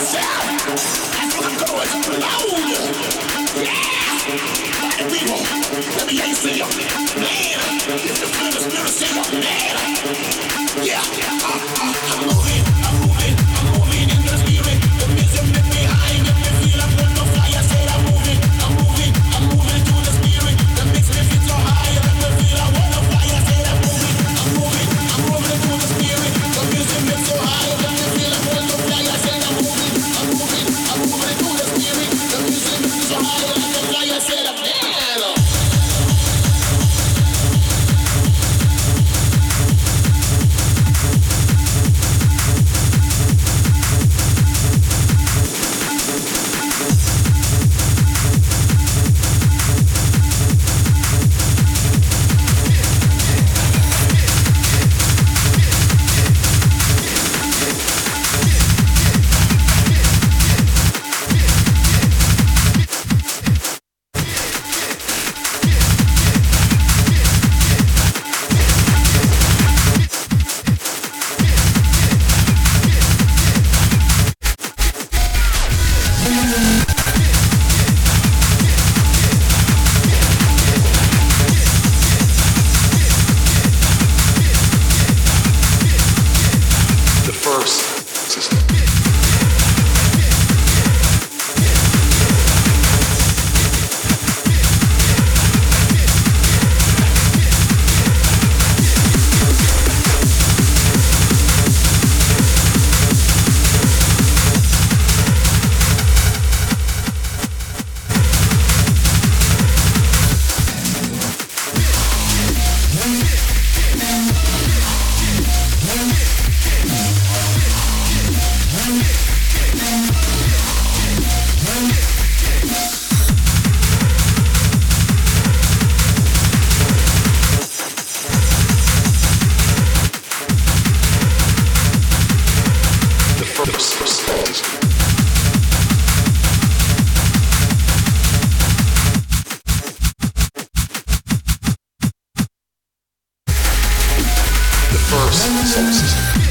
myself. first.